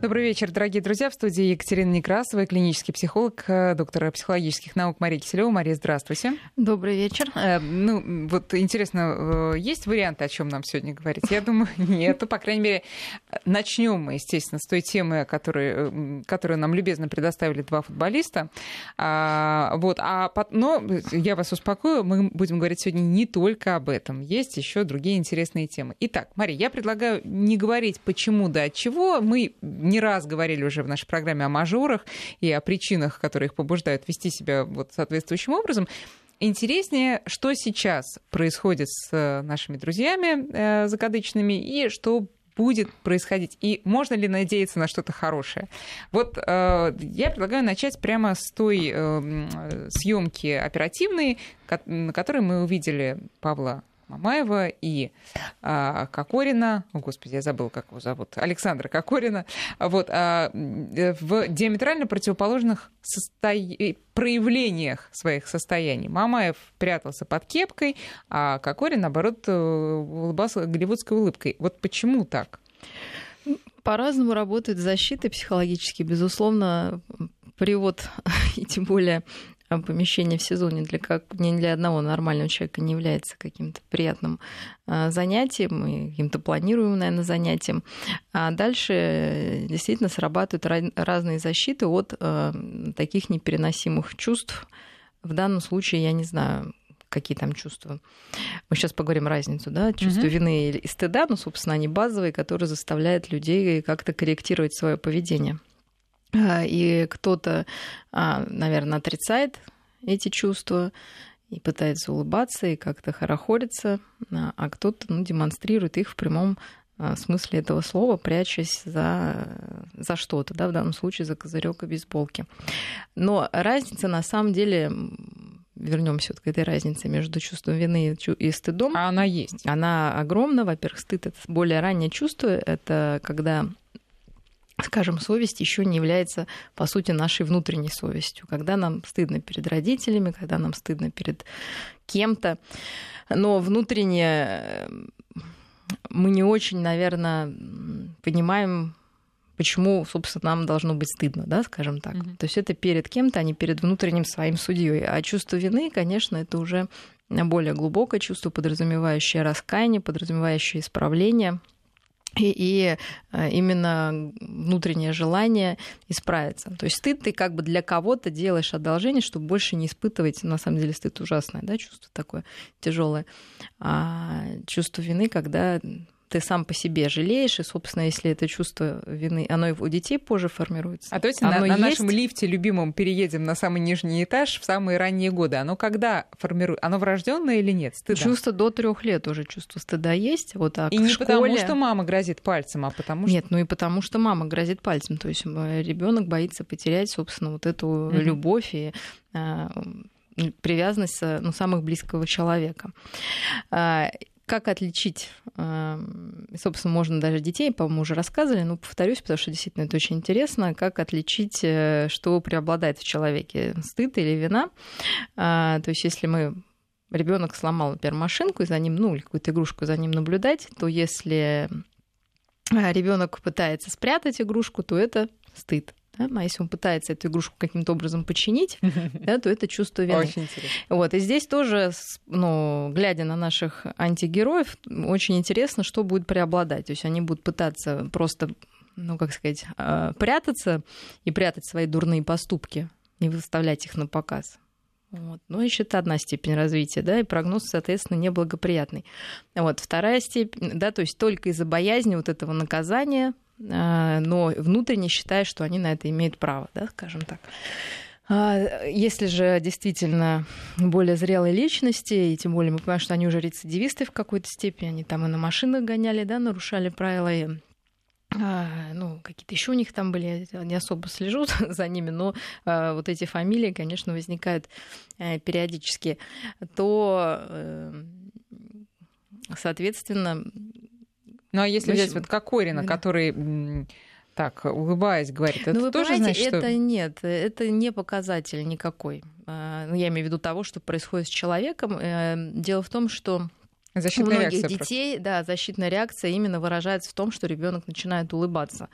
Добрый вечер, дорогие друзья. В студии Екатерина Некрасова, клинический психолог, э, доктор психологических наук Мария Киселева. Мария, здравствуйте. Добрый вечер. Э, ну, вот интересно, э, есть варианты, о чем нам сегодня говорить? Я думаю, нет. По крайней мере, начнем мы, естественно, с той темы, которую, которую нам любезно предоставили два футболиста. А, вот, а, но я вас успокою, мы будем говорить сегодня не только об этом. Есть еще другие интересные темы. Итак, Мария, я предлагаю не говорить почему да от чего. Мы не раз говорили уже в нашей программе о мажорах и о причинах, которые их побуждают вести себя вот соответствующим образом. Интереснее, что сейчас происходит с э, нашими друзьями э, закадычными и что будет происходить, и можно ли надеяться на что-то хорошее. Вот э, я предлагаю начать прямо с той э, съемки оперативной, на которой мы увидели Павла Мамаева и а, Кокорина, о, господи, я забыла, как его зовут, Александра Кокорина, вот, а, в диаметрально противоположных состо... проявлениях своих состояний. Мамаев прятался под кепкой, а Кокорин, наоборот, э, улыбался голливудской улыбкой. Вот почему так? По-разному работает защита психологически. Безусловно, привод, и тем более помещение в сезоне для, как, не для одного нормального человека не является каким-то приятным а, занятием и каким-то планируемым, наверное, занятием. А дальше э, действительно срабатывают разные защиты от э, таких непереносимых чувств. В данном случае, я не знаю, какие там чувства. Мы сейчас поговорим разницу, да, чувство угу. вины и стыда, но, собственно, они базовые, которые заставляют людей как-то корректировать свое поведение. А, и кто-то, а, наверное, отрицает эти чувства и пытается улыбаться и как-то хорохориться, а, а кто-то ну, демонстрирует их в прямом смысле этого слова, прячась за, за что-то, да, в данном случае за козырек и бейсболки. Но разница на самом деле вернемся вот к этой разнице между чувством вины и стыдом. А она есть. Она огромна. Во-первых, стыд это более раннее чувство. Это когда скажем, совесть еще не является, по сути, нашей внутренней совестью. Когда нам стыдно перед родителями, когда нам стыдно перед кем-то, но внутренне э, мы не очень, наверное, понимаем, почему, собственно, нам должно быть стыдно, да, скажем так. Mm-hmm. То есть это перед кем-то, а не перед внутренним своим судьей. А чувство вины, конечно, это уже более глубокое чувство, подразумевающее раскаяние, подразумевающее исправление – и, и э, именно внутреннее желание исправиться. То есть стыд ты как бы для кого-то делаешь одолжение, чтобы больше не испытывать, на самом деле стыд ужасное, да, чувство такое тяжелое. А чувство вины, когда ты сам по себе жалеешь, и, собственно, если это чувство вины, оно и у детей позже формируется. А то есть оно на, на есть... нашем лифте любимом переедем на самый нижний этаж в самые ранние годы. Оно когда формирует? Оно врожденное или нет? Стыда? Чувство до трех лет уже чувство стыда есть. Вот, а и не школе... потому, что мама грозит пальцем, а потому что... Нет, ну и потому что мама грозит пальцем. То есть э, ребенок боится потерять, собственно, вот эту mm-hmm. любовь и а, привязанность ну, самых близкого человека. Как отличить, эм, собственно, можно даже детей, по-моему, уже рассказывали, но повторюсь, потому что действительно это очень интересно, как отличить, э, что преобладает в человеке, стыд или вина. А, то есть если мы ребенок сломал, например, машинку, и за ним, ну, или какую-то игрушку за ним наблюдать, то если ребенок пытается спрятать игрушку, то это стыд. Да? А если он пытается эту игрушку каким-то образом починить, да, то это чувство вины. Очень интересно. Вот. И здесь тоже, ну, глядя на наших антигероев, очень интересно, что будет преобладать. То есть они будут пытаться просто, ну, как сказать, а, прятаться и прятать свои дурные поступки, не выставлять их на показ. Вот. Ну, еще это одна степень развития, да, и прогноз, соответственно, неблагоприятный. Вот. Вторая степень, да, то есть только из-за боязни вот этого наказания, но внутренне считая, что они на это имеют право, да, скажем так. А, если же действительно более зрелые личности, и тем более мы понимаем, что они уже рецидивисты в какой-то степени, они там и на машинах гоняли, да, нарушали правила, и а, ну, какие-то еще у них там были, я не особо слежу за ними, но вот эти фамилии, конечно, возникают э, периодически, то, э, соответственно, ну а если взять вот Кокорина, да. который так, улыбаясь, говорит, это ну, вы тоже значит, что... это нет, это не показатель никакой. А, ну, я имею в виду того, что происходит с человеком. Э, дело в том, что Защитная у многих реакция детей, просто. да, защитная реакция именно выражается в том, что ребенок начинает улыбаться.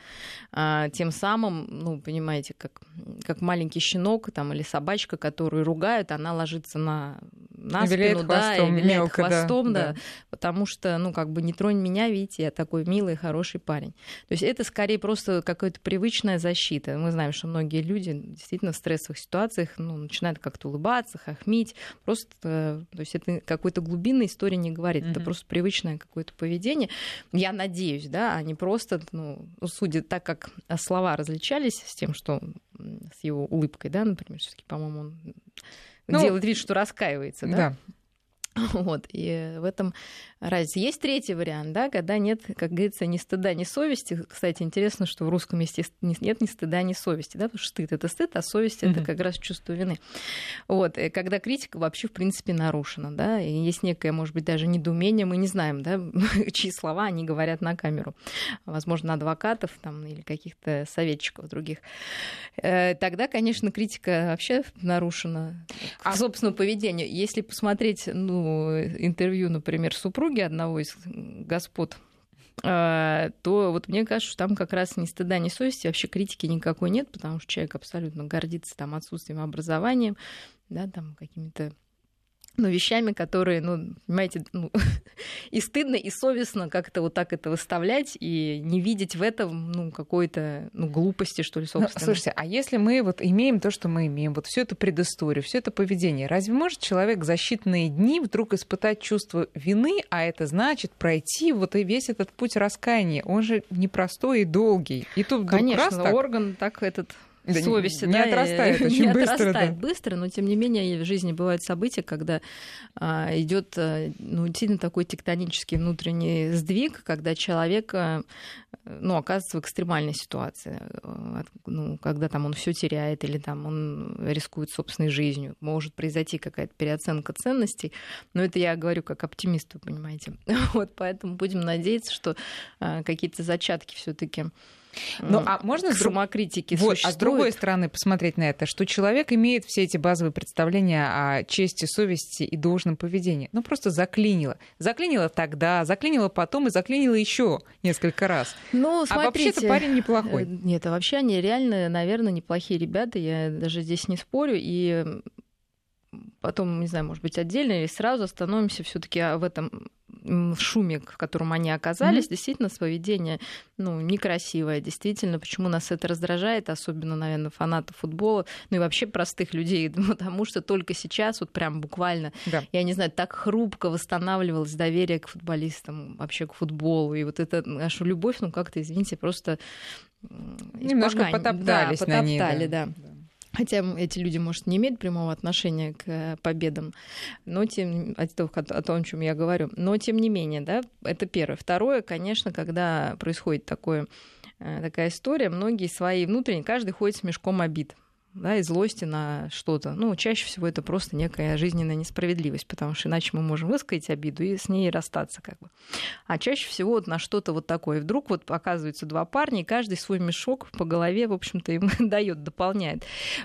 А, тем самым, ну, понимаете, как, как маленький щенок там, или собачка, которую ругают, она ложится на, на виляет спину, да, и хвостом виляет мелко, да, хвостом, да, да. потому что, ну, как бы не тронь меня, видите, я такой милый, хороший парень. То есть это скорее просто какая-то привычная защита. Мы знаем, что многие люди действительно в стрессовых ситуациях ну, начинают как-то улыбаться, хохмить. Просто, э, то есть это какой-то глубинной истории не говорит. Это Мгм. просто привычное какое-то поведение. Я надеюсь, да, а не просто, ну, судя так, как слова различались с тем, что с его улыбкой, да, например, все-таки, по-моему, он Ну, делает вид, что раскаивается, да? Да. Вот, и в этом разница. Есть третий вариант, да, когда нет, как говорится, ни стыда, ни совести. Кстати, интересно, что в русском языке нет ни стыда, ни совести, да, потому что стыд — это стыд, а совесть — это как раз чувство вины. Вот, и когда критика вообще, в принципе, нарушена, да, и есть некое, может быть, даже недоумение, мы не знаем, да, чьи слова они говорят на камеру. Возможно, адвокатов там или каких-то советчиков других. Э, Тогда, конечно, критика вообще нарушена А- к собственному поведению. Если посмотреть, ну, интервью, например, супруги одного из господ, э, то вот мне кажется, что там как раз ни стыда, ни совести, вообще критики никакой нет, потому что человек абсолютно гордится там отсутствием образования, да, там какими-то ну, вещами, которые, ну, понимаете, ну, и стыдно, и совестно как-то вот так это выставлять, и не видеть в этом, ну, какой-то, ну, глупости, что ли, Ну, собственно. слушайте, а если мы вот имеем то, что мы имеем, вот всю эту предысторию, все это поведение, разве может человек за считанные дни вдруг испытать чувство вины, а это значит пройти вот и весь этот путь раскаяния? Он же непростой и долгий. И тут Конечно, раз так, орган так этот Да не- совести, не да, отрастает и- очень не быстро, отрастает да. быстро, но тем не менее в жизни бывают события, когда а, идет ну, сильно такой тектонический внутренний сдвиг, когда человек а, ну, оказывается в экстремальной ситуации, от- ну, когда там он все теряет или там он рискует собственной жизнью, может произойти какая-то переоценка ценностей, но это я говорю как оптимист, вы понимаете. Вот, поэтому будем надеяться, что а, какие-то зачатки все-таки Ну, а можно с друг- самокритики Вот, а с другой стороны посмотреть на это, что человек имеет все эти базовые представления о чести, совести и должном поведении. Ну, просто заклинило. Заклинило тогда, заклинило потом и заклинило еще несколько раз. Ну, А смотрите, вообще-то парень неплохой. э, Нет, а вообще они реально, наверное, неплохие ребята. Я даже здесь не спорю. И потом, не знаю, может быть, отдельно или сразу остановимся все таки в этом м, шуме, в котором они оказались. Мгм. Действительно, поведение ну, некрасивое. Действительно, почему нас это раздражает, особенно, наверное, фанатов футбола, ну и вообще простых людей, потому что только сейчас, вот прям буквально Да. я не знаю, так хрупко восстанавливалось доверие к футболистам, вообще к футболу. И вот эта нашу любовь, ну как-то, извините, просто Немножко испоганили. потоптались да, на ней, да. потоптали, да. Хотя эти люди, может, не имеют прямого отношения к э, победам, но тем, о, том, о том, о чем я говорю. Но тем не менее, да, это первое. Второе, конечно, когда происходит такое, э, такая история, многие свои внутренние, каждый ходит с мешком обид да, и злости на что-то. Ну, чаще всего это просто некая жизненная несправедливость, потому что иначе мы можем высказать обиду и с ней расстаться как бы. А чаще всего вот на что-то вот такое. Вдруг вот оказываются два парня, и каждый свой мешок по голове, в общем-то, им дает, дополняет.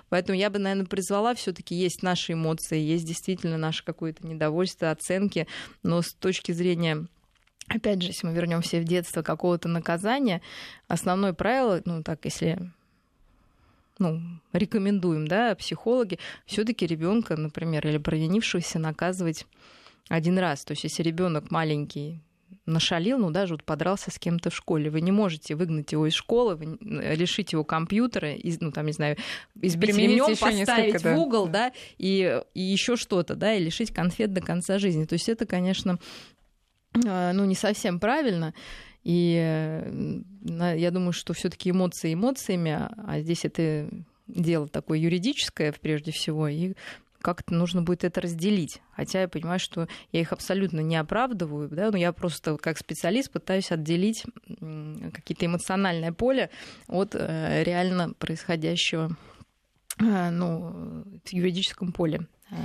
Поэтому я бы, наверное, призвала все таки есть наши эмоции, есть действительно наше какое-то недовольство, оценки, но с точки зрения Опять же, если мы вернемся в детство какого-то наказания, основное правило, ну так, если ну, рекомендуем, да, психологи, все-таки ребенка, например, или провинившегося наказывать один раз. То есть, если ребенок маленький нашалил, ну даже вот подрался с кем-то в школе, вы не можете выгнать его из школы, вы лишить его компьютера, из, ну там не знаю, избить ремнем, поставить да. в угол, да, и, и еще что-то, да, и лишить конфет до конца жизни. То есть это, конечно, э, ну не совсем правильно. И я думаю, что все-таки эмоции эмоциями, а- здесь это дело такое юридическое прежде всего, и как-то нужно будет это разделить. Хотя я понимаю, что я их абсолютно не оправдываю, да, но я просто как специалист пытаюсь отделить какие-то эмоциональное поле от э, реально происходящего ну, в юридическом поле Э,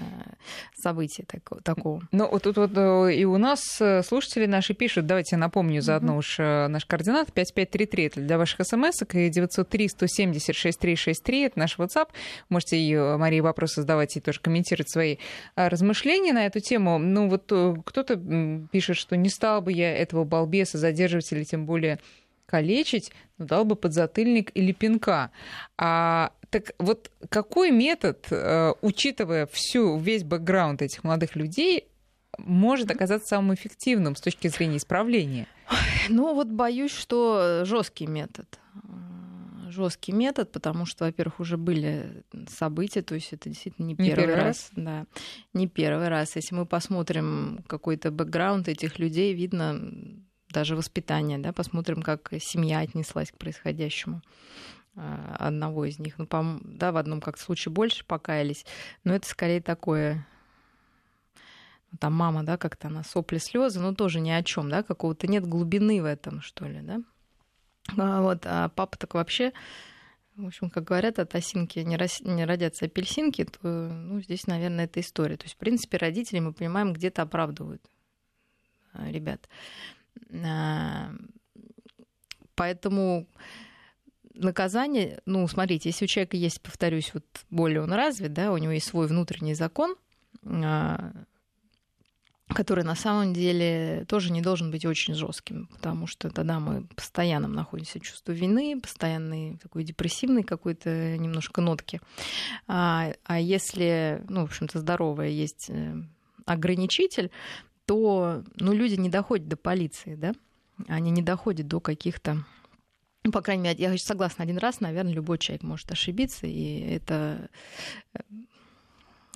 события такого. Ну, вот тут вот э, и у нас э, слушатели наши пишут, давайте напомню заодно mm-hmm. уж наш координат, 5533 это для ваших смс и 903 170 6363 это наш WhatsApp. Можете и Марии вопросы задавать и тоже комментировать свои размышления на эту тему. Ну, вот кто-то пишет, что не стал бы я этого балбеса задерживать или тем более калечить, ну, дал бы подзатыльник или пинка. А так вот какой метод, э, учитывая всю, весь бэкграунд этих молодых людей, может оказаться самым эффективным с точки зрения исправления? Ну вот боюсь, что жесткий метод жесткий метод, потому что, во-первых, уже были события, то есть это действительно не первый, не первый раз, раз, да, не первый раз. Если мы посмотрим какой-то бэкграунд этих людей, видно даже воспитание, да, посмотрим, как семья отнеслась к происходящему. А, одного из них. Ну, по да, в одном как случае больше покаялись, но это скорее такое ну, там мама, да, как-то она сопли, слезы, но тоже ни о чем, да, какого-то нет глубины в этом, что ли, да. А, вот, а папа так вообще, в общем, как говорят, от осинки не, рос... не родятся апельсинки, то, ну, здесь, наверное, это история. То есть, в принципе, родители, мы понимаем, где-то оправдывают а, ребят. Поэтому наказание, ну, смотрите, если у человека есть, повторюсь, вот более он развит, да, у него есть свой внутренний закон, а, который на самом деле тоже не должен быть очень жестким, потому что тогда мы постоянно находимся в чувстве вины, постоянной такой депрессивной какой-то немножко нотки. А, а если, ну, в общем-то, здоровая есть э, ограничитель, то, ну, люди не доходят до полиции, да, они не доходят до каких-то ну, по крайней мере, я согласна, один раз, наверное, любой человек может ошибиться, и это э,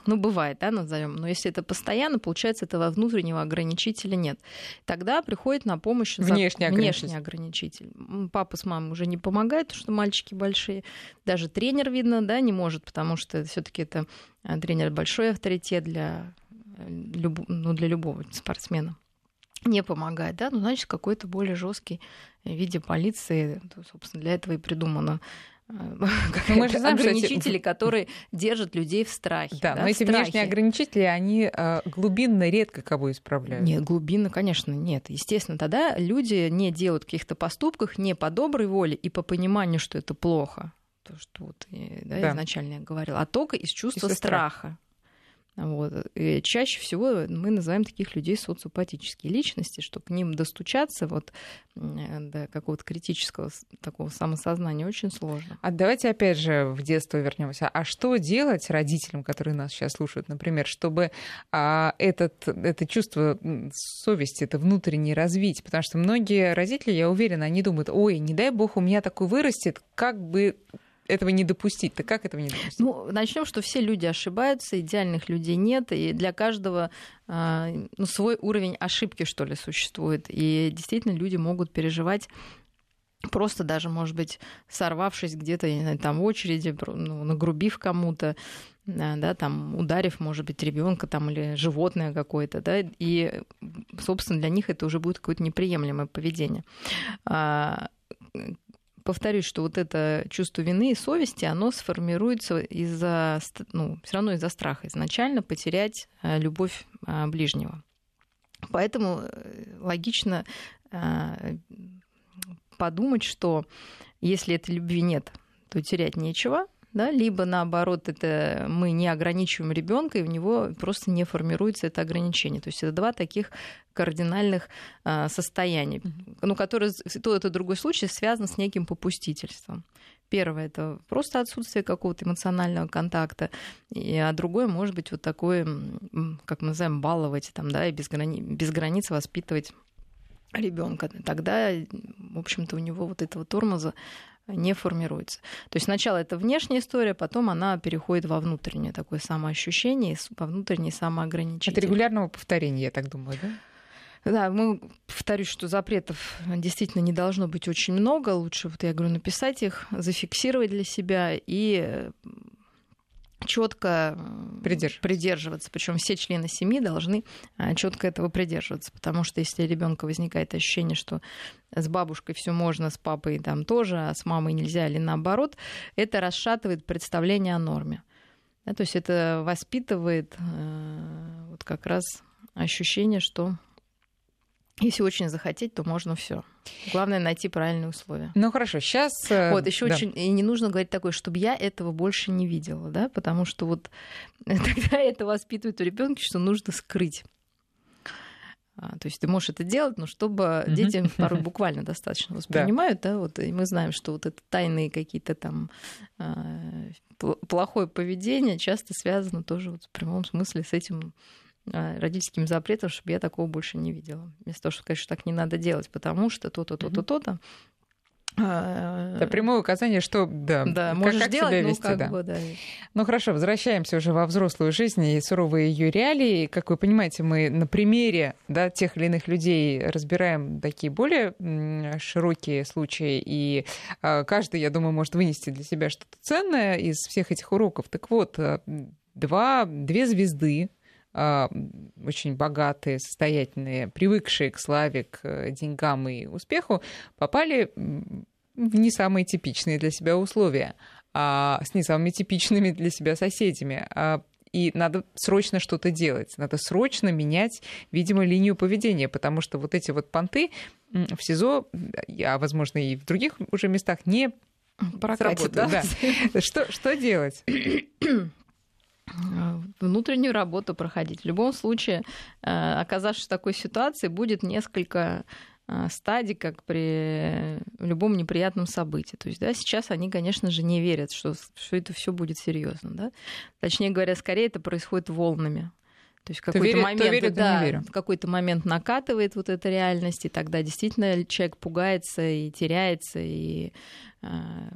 ну, бывает, да, назовем. Но если это постоянно, получается, этого внутреннего ограничителя нет. Тогда приходит на помощь внешний, за... ограничитель. внешний ограничитель. Папа с мамой уже не помогают, потому что мальчики большие. Даже тренер, видно, да, не может, потому что все-таки это э, тренер большой авторитет для, э, люб... ну, для любого спортсмена не помогает, да, ну, значит, какой-то более жесткий в виде полиции, собственно, для этого и придумано э, ну, мы же знаем, ограничители, эти... которые держат людей в страхе. Да, да но эти страхе. внешние ограничители, они э, глубинно редко кого исправляют. Нет, глубинно, конечно, нет. Естественно, тогда люди не делают каких-то поступков не по доброй воле и по пониманию, что это плохо, то, что вот да, да. изначально я говорила, а только из чувства из страха. страха. Вот. И чаще всего мы называем таких людей социопатические личности, что к ним достучаться вот, до какого-то критического такого самосознания очень сложно. А давайте опять же в детство вернемся. А что делать родителям, которые нас сейчас слушают, например, чтобы а, этот, это чувство совести, это внутреннее развить? Потому что многие родители, я уверена, они думают, ой, не дай бог у меня такой вырастет, как бы этого не допустить? Так как этого не допустить? Ну, начнем, что все люди ошибаются, идеальных людей нет, и для каждого а, ну, свой уровень ошибки, что ли, существует. И действительно люди могут переживать просто даже, может быть, сорвавшись где-то там в очереди, ну, нагрубив кому-то, да, там ударив, может быть, ребенка там или животное какое-то, да, и, собственно, для них это уже будет какое-то неприемлемое поведение а, повторюсь, что вот это чувство вины и совести, оно сформируется из-за, ну, все равно из-за страха изначально потерять э, любовь э, ближнего. Поэтому э, логично подумать, что если этой любви нет, то терять нечего, да, либо наоборот, это мы не ограничиваем ребенка, и у него просто не формируется это ограничение. То есть это два таких кардинальных а, состояния, ну, которые то это другой случай связан с неким попустительством. Первое это просто отсутствие какого-то эмоционального контакта, и, а другое может быть вот такое, как мы называем, баловать там, да, и без, грани... без границ воспитывать ребенка. Тогда, в общем-то, у него вот этого тормоза не формируется. То есть сначала это внешняя история, потом она переходит во внутреннее такое самоощущение, во внутреннее самоограничение. Это регулярного повторения, я так думаю, да? Да, мы повторюсь, что запретов действительно не должно быть очень много. Лучше, вот я говорю, написать их, зафиксировать для себя и четко придерживаться. придерживаться. Причем все члены семьи должны четко этого придерживаться. Потому что если у ребенка возникает ощущение, что с бабушкой все можно, с папой там тоже, а с мамой нельзя, или наоборот, это расшатывает представление о норме. Да, то есть это воспитывает э, вот как раз ощущение, что если очень захотеть, то можно все. Главное найти правильные условия. Ну хорошо, сейчас. Э, вот еще да. очень и не нужно говорить такое, чтобы я этого больше не видела, да, потому что вот тогда это воспитывает у ребенка, что нужно скрыть. А, то есть ты можешь это делать, но чтобы дети порой буквально достаточно воспринимают, да. да, вот и мы знаем, что вот это тайные какие-то там э, плохое поведение часто связано тоже вот в прямом смысле с этим а, родительским запретом, чтобы я такого больше не видела. Вместо того, чтобы сказать, что так не надо делать, потому что то-то, то-то, то-то. Это прямое указание, что да, да как, можешь как делать, себя вести, ну, как да. Бы, да. Ну хорошо, возвращаемся уже во взрослую жизнь и суровые ее реалии. Как вы понимаете, мы на примере да, тех или иных людей разбираем такие более широкие случаи, и а, каждый, я думаю, может вынести для себя что-то ценное из всех этих уроков. Так вот, два, две звезды а, очень богатые, состоятельные, привыкшие к славе, к э, деньгам и успеху, попали в не самые типичные для себя условия, а с не самыми типичными для себя соседями. А, и надо срочно что-то делать, надо срочно менять, видимо, линию поведения, потому что вот эти вот понты в СИЗО, а возможно и в других уже местах не Прокатит, да? да. Что, что делать? Э, внутреннюю работу проходить. В любом случае, э, оказавшись в такой ситуации, будет несколько э, стадий, как при любом неприятном событии. То есть, да, сейчас они, конечно же, не верят, что, что это все будет серьезно. Да? Точнее говоря, скорее это происходит волнами. То есть какой-то верит, момент, верит, да, в какой-то момент накатывает вот эта реальность, и тогда действительно человек пугается и теряется, и э,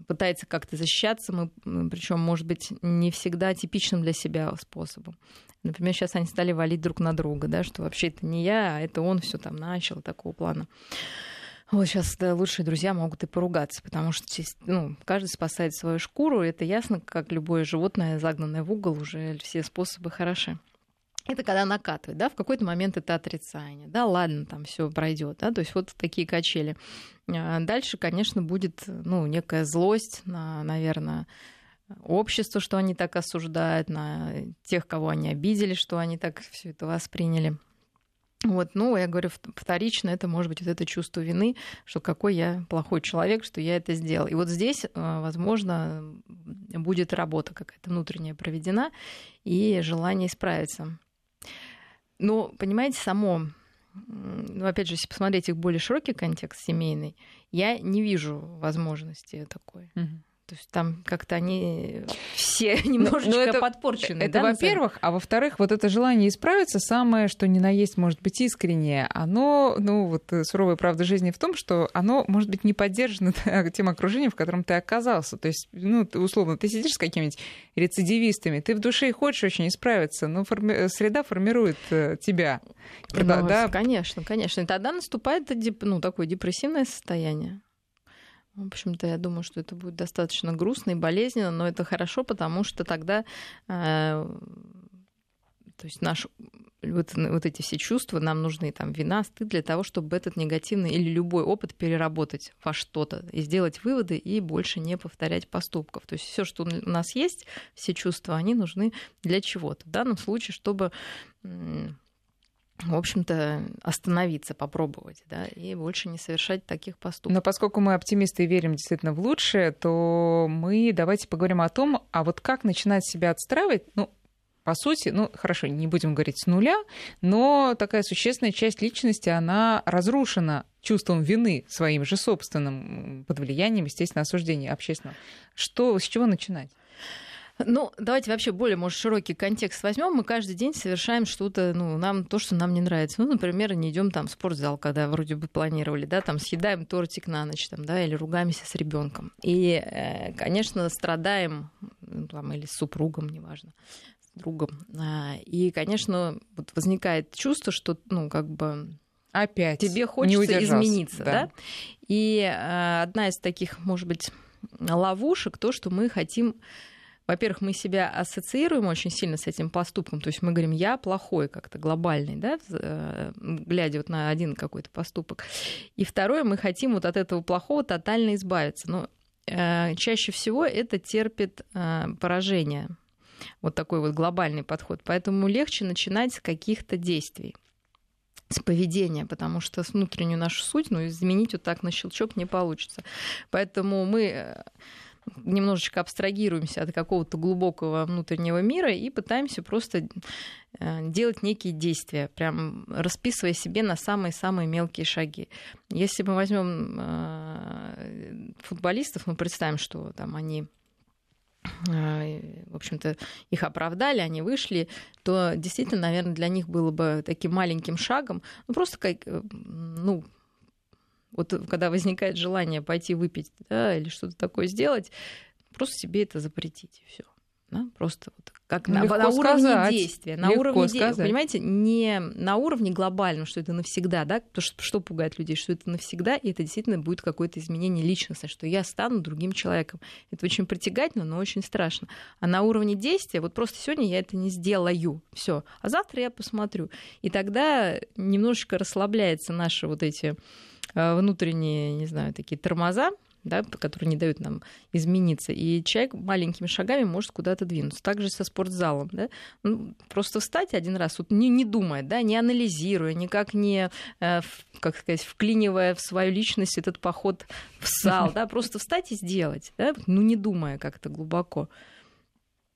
пытается как-то защищаться, мы, причем, может быть, не всегда типичным для себя способом. Например, сейчас они стали валить друг на друга, да, что вообще это не я, а это он все там начал, такого плана. Вот сейчас да, лучшие друзья могут и поругаться, потому что ну, каждый спасает свою шкуру. Это ясно, как любое животное, загнанное в угол, уже все способы хороши это когда накатывает, да, в какой-то момент это отрицание, да, ладно, там все пройдет, да, то есть вот такие качели. А дальше, конечно, будет, ну, некая злость на, наверное, общество, что они так осуждают, на тех, кого они обидели, что они так все это восприняли. Вот, ну, я говорю, вторично это может быть вот это чувство вины, что какой я плохой человек, что я это сделал. И вот здесь, а, возможно, будет работа какая-то внутренняя проведена и желание исправиться. Но, понимаете, само, ну, опять же, если посмотреть их более широкий контекст семейный, я не вижу возможности такой. Угу. То есть там как-то они все немножечко но, но это, подпорчены. Это, да, во-первых, а во-вторых, вот это желание исправиться, самое, что ни на есть, может быть, искреннее, оно, ну, вот э, суровая правда жизни в том, что оно, может быть, не поддержано тем окружением, в котором ты оказался. То есть, ну, ты, условно, ты сидишь с какими-нибудь рецидивистами, ты в душе и хочешь очень исправиться, но форми... среда формирует э, тебя. Ну, да? Конечно, конечно. И тогда наступает ну, такое депрессивное состояние. В общем-то, я думаю, что это будет достаточно грустно и болезненно, но это хорошо, потому что тогда э, то есть наш вот, вот эти все чувства нам нужны, там, вина, стыд для того, чтобы этот негативный или любой опыт переработать во что-то и сделать выводы и больше не повторять поступков. То есть все, что у нас есть, все чувства, они нужны для чего-то. В данном случае, чтобы в общем-то, остановиться, попробовать, да, и больше не совершать таких поступков. Но поскольку мы оптимисты и верим действительно в лучшее, то мы давайте поговорим о том, а вот как начинать себя отстраивать, ну, по сути, ну, хорошо, не будем говорить с нуля, но такая существенная часть личности, она разрушена чувством вины своим же собственным, под влиянием, естественно, осуждения общественного. Что, с чего начинать? Ну, давайте вообще более, может, широкий контекст возьмем. Мы каждый день совершаем что-то, ну, нам то, что нам не нравится. Ну, например, не идем там в спортзал, когда вроде бы планировали, да, там съедаем тортик на ночь, там, да, или ругаемся с ребенком. И, э, конечно, страдаем, ну, там, или с супругом, неважно, с другом. А, и, конечно, вот возникает чувство, что, ну, как бы опять тебе хочется измениться, да. да? И э, одна из таких, может быть, ловушек то, что мы хотим во-первых, мы себя ассоциируем очень сильно с этим поступком, то есть мы говорим, я плохой как-то глобальный, да, э, глядя вот на один какой-то поступок. И второе, мы хотим вот от этого плохого тотально избавиться. Но э, чаще всего это терпит э, поражение. Вот такой вот глобальный подход. Поэтому легче начинать с каких-то действий с поведения, потому что с внутреннюю нашу суть, ну, изменить вот так на щелчок не получится. Поэтому мы немножечко абстрагируемся от какого-то глубокого внутреннего мира и пытаемся просто э, делать некие действия, прям расписывая себе на самые-самые мелкие шаги. Если мы возьмем э, футболистов, мы представим, что там они э, в общем-то, их оправдали, они вышли, то действительно, наверное, для них было бы таким маленьким шагом, ну, просто как, ну, вот когда возникает желание пойти выпить да, или что-то такое сделать, просто себе это запретить, и все. Да? Просто вот как ну, на, на уровне сказать. действия. На легко уровне сказать. действия. Понимаете, не на уровне глобальном, что это навсегда, да, потому что, что пугает людей, что это навсегда, и это действительно будет какое-то изменение личности, что я стану другим человеком. Это очень притягательно, но очень страшно. А на уровне действия, вот просто сегодня я это не сделаю, все, а завтра я посмотрю. И тогда немножечко расслабляются наши вот эти внутренние, не знаю, такие тормоза, да, которые не дают нам измениться. И человек маленькими шагами может куда-то двинуться. Также со спортзалом. Да? Ну, просто встать один раз, вот не, не думая, да, не анализируя, никак не, э, как сказать, вклинивая в свою личность этот поход в зал, да, просто встать и сделать, да, ну не думая как-то глубоко.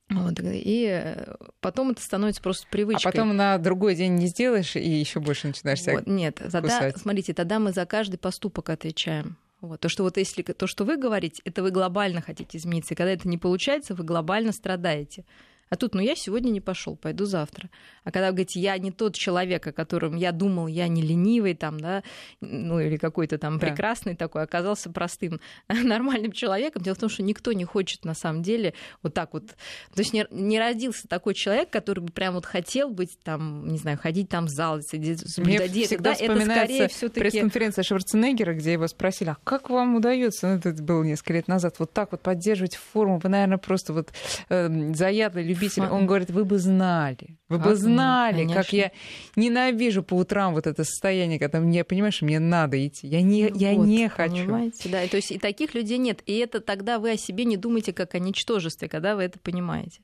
Вот, и потом это становится просто привычкой. А потом на другой день не сделаешь и еще больше начинаешь себя вот, Нет, тогда, смотрите, тогда мы за каждый поступок отвечаем. Вот. То, что вот если то, что вы говорите, это вы глобально хотите измениться. И когда это не получается, вы глобально страдаете. А тут, ну, я сегодня не пошел, пойду завтра. А когда вы говорите, я не тот человек, о котором я думал, я не ленивый, там, да, ну, или какой-то там да. прекрасный такой, оказался простым, нормальным человеком. Дело в том, что никто не хочет, на самом деле, вот так вот... То есть не, не родился такой человек, который бы прям вот хотел быть там, не знаю, ходить там в зал, соблюдать Мне всегда да, это скорее пресс-конференция Шварценеггера, где его спросили, а как вам удается, ну, это было несколько лет назад, вот так вот поддерживать форму, вы, наверное, просто вот э, заядлый любитель. Он говорит, вы бы знали, вы бы знали, Конечно. как я ненавижу по утрам вот это состояние, когда мне, понимаешь, мне надо идти. Я не, я вот, не хочу. Понимаете, да. То есть и таких людей нет. И это тогда вы о себе не думаете как о ничтожестве, когда вы это понимаете.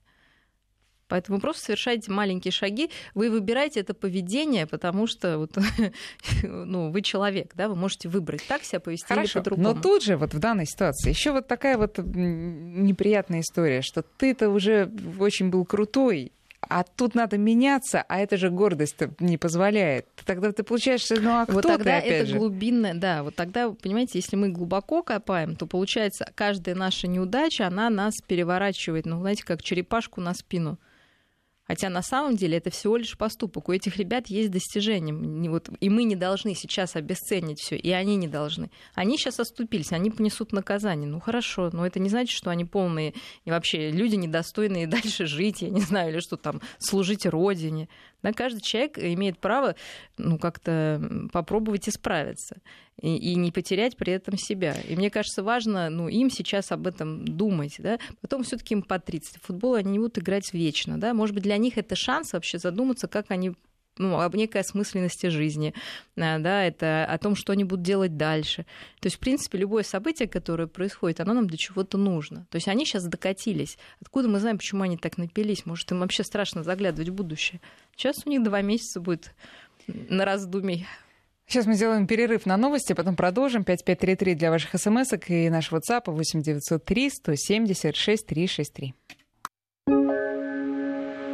Поэтому просто совершайте маленькие шаги. Вы выбираете это поведение, потому что вот, ну, вы человек, да, вы можете выбрать так себя повести Хорошо, или по-другому. Но тут же вот в данной ситуации еще вот такая вот неприятная история, что ты-то уже очень был крутой, а тут надо меняться, а это же гордость не позволяет. Тогда ты получаешь, ну а кто вот тогда ты, это же? глубинное, да, вот тогда, понимаете, если мы глубоко копаем, то получается каждая наша неудача, она нас переворачивает, ну, знаете, как черепашку на спину. Хотя на самом деле это всего лишь поступок. У этих ребят есть достижения. Вот, и мы не должны сейчас обесценить все, и они не должны. Они сейчас оступились, они понесут наказание. Ну хорошо, но это не значит, что они полные и вообще люди недостойные дальше жить, я не знаю, или что там, служить родине. Да, каждый человек имеет право ну, как-то попробовать исправиться и, и не потерять при этом себя. И мне кажется, важно ну, им сейчас об этом думать. Да? Потом все таки им по 30. Футбол они не будут играть вечно. Да? Может быть, для них это шанс вообще задуматься, как они ну, об некой осмысленности жизни, э, да, это о том, что они будут делать дальше. То есть, в принципе, любое событие, которое происходит, оно нам для чего-то нужно. То есть они сейчас докатились. Откуда мы знаем, почему они так напились? Может, им вообще страшно заглядывать в будущее. Сейчас у них два месяца будет на раздумий. Сейчас мы сделаем перерыв на новости, потом продолжим. 5533 для ваших смс и наш WhatsApp 8903 170 6363.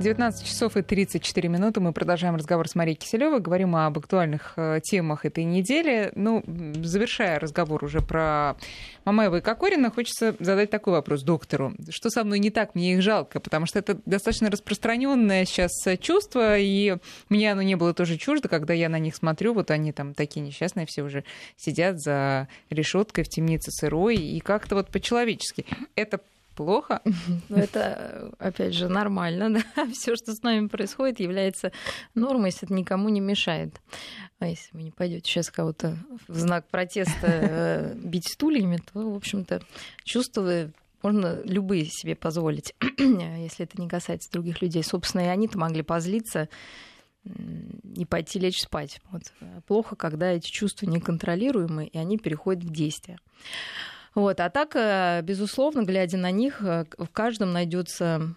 19 часов и 34 минуты. Мы продолжаем разговор с Марией Киселевой. Говорим об актуальных э, темах этой недели. Ну, завершая разговор уже про Мамаева и Кокорина, хочется задать такой вопрос доктору. Что со мной не так? Мне их жалко, потому что это достаточно распространенное сейчас чувство, и мне оно не было тоже чуждо, когда я на них смотрю. Вот они там такие несчастные все уже сидят за решеткой в темнице сырой, и как-то вот по-человечески. Это плохо. Ну, это, опять же, нормально. Да? Все, что с нами происходит, является нормой, если это никому не мешает. А если вы не пойдете сейчас кого-то в знак протеста э, бить стульями, то, в общем-то, чувства можно любые себе позволить, если это не касается других людей. Собственно, и они-то могли позлиться и пойти лечь спать. Вот. Плохо, когда эти чувства неконтролируемы, и они переходят в действие. Вот. А так, э, безусловно, глядя на них, э, в каждом найдется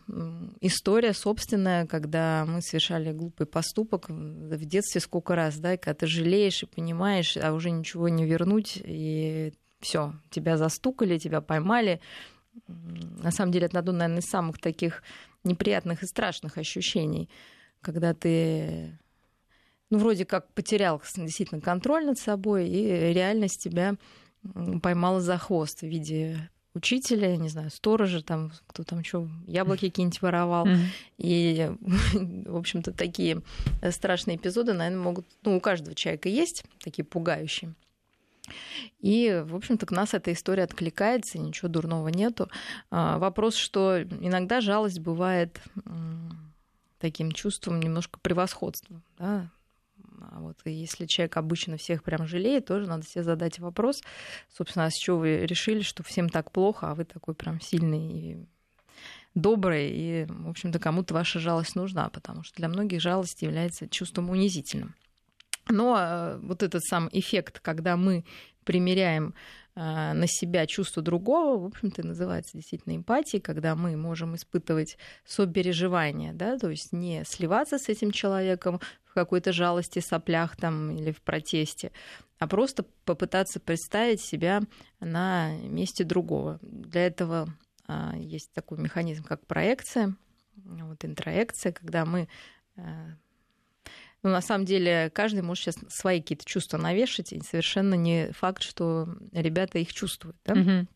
история собственная, когда мы совершали глупый поступок в детстве сколько раз, да, и когда ты жалеешь и понимаешь, а уже ничего не вернуть, и все, тебя застукали, тебя поймали. На самом деле, это одно, наверное, из самых таких неприятных и страшных ощущений, когда ты ну, вроде как потерял действительно контроль над собой, и реальность тебя поймала за хвост в виде учителя, не знаю, сторожа, там, кто там что, яблоки какие-нибудь воровал. Mm-hmm. И, в общем-то, такие страшные эпизоды, наверное, могут... Ну, у каждого человека есть такие пугающие. И, в общем-то, к нас эта история откликается, ничего дурного нету. А, вопрос, что иногда жалость бывает таким чувством немножко превосходства. Да? А вот если человек обычно всех прям жалеет, тоже надо себе задать вопрос, собственно, а с чего вы решили, что всем так плохо, а вы такой прям сильный и добрый, и, в общем-то, кому-то ваша жалость нужна, потому что для многих жалость является чувством унизительным. Но э, вот этот сам эффект, когда мы примеряем э, на себя чувство другого, в общем-то, называется действительно эмпатией, когда мы можем испытывать сопереживание, да, то есть не сливаться с этим человеком какой-то жалости, соплях там или в протесте, а просто попытаться представить себя на месте другого. Для этого а, есть такой механизм, как проекция, вот интроекция, когда мы э, ну, на самом деле, каждый может сейчас свои какие-то чувства навешать, и совершенно не факт, что ребята их чувствуют. Да? Угу.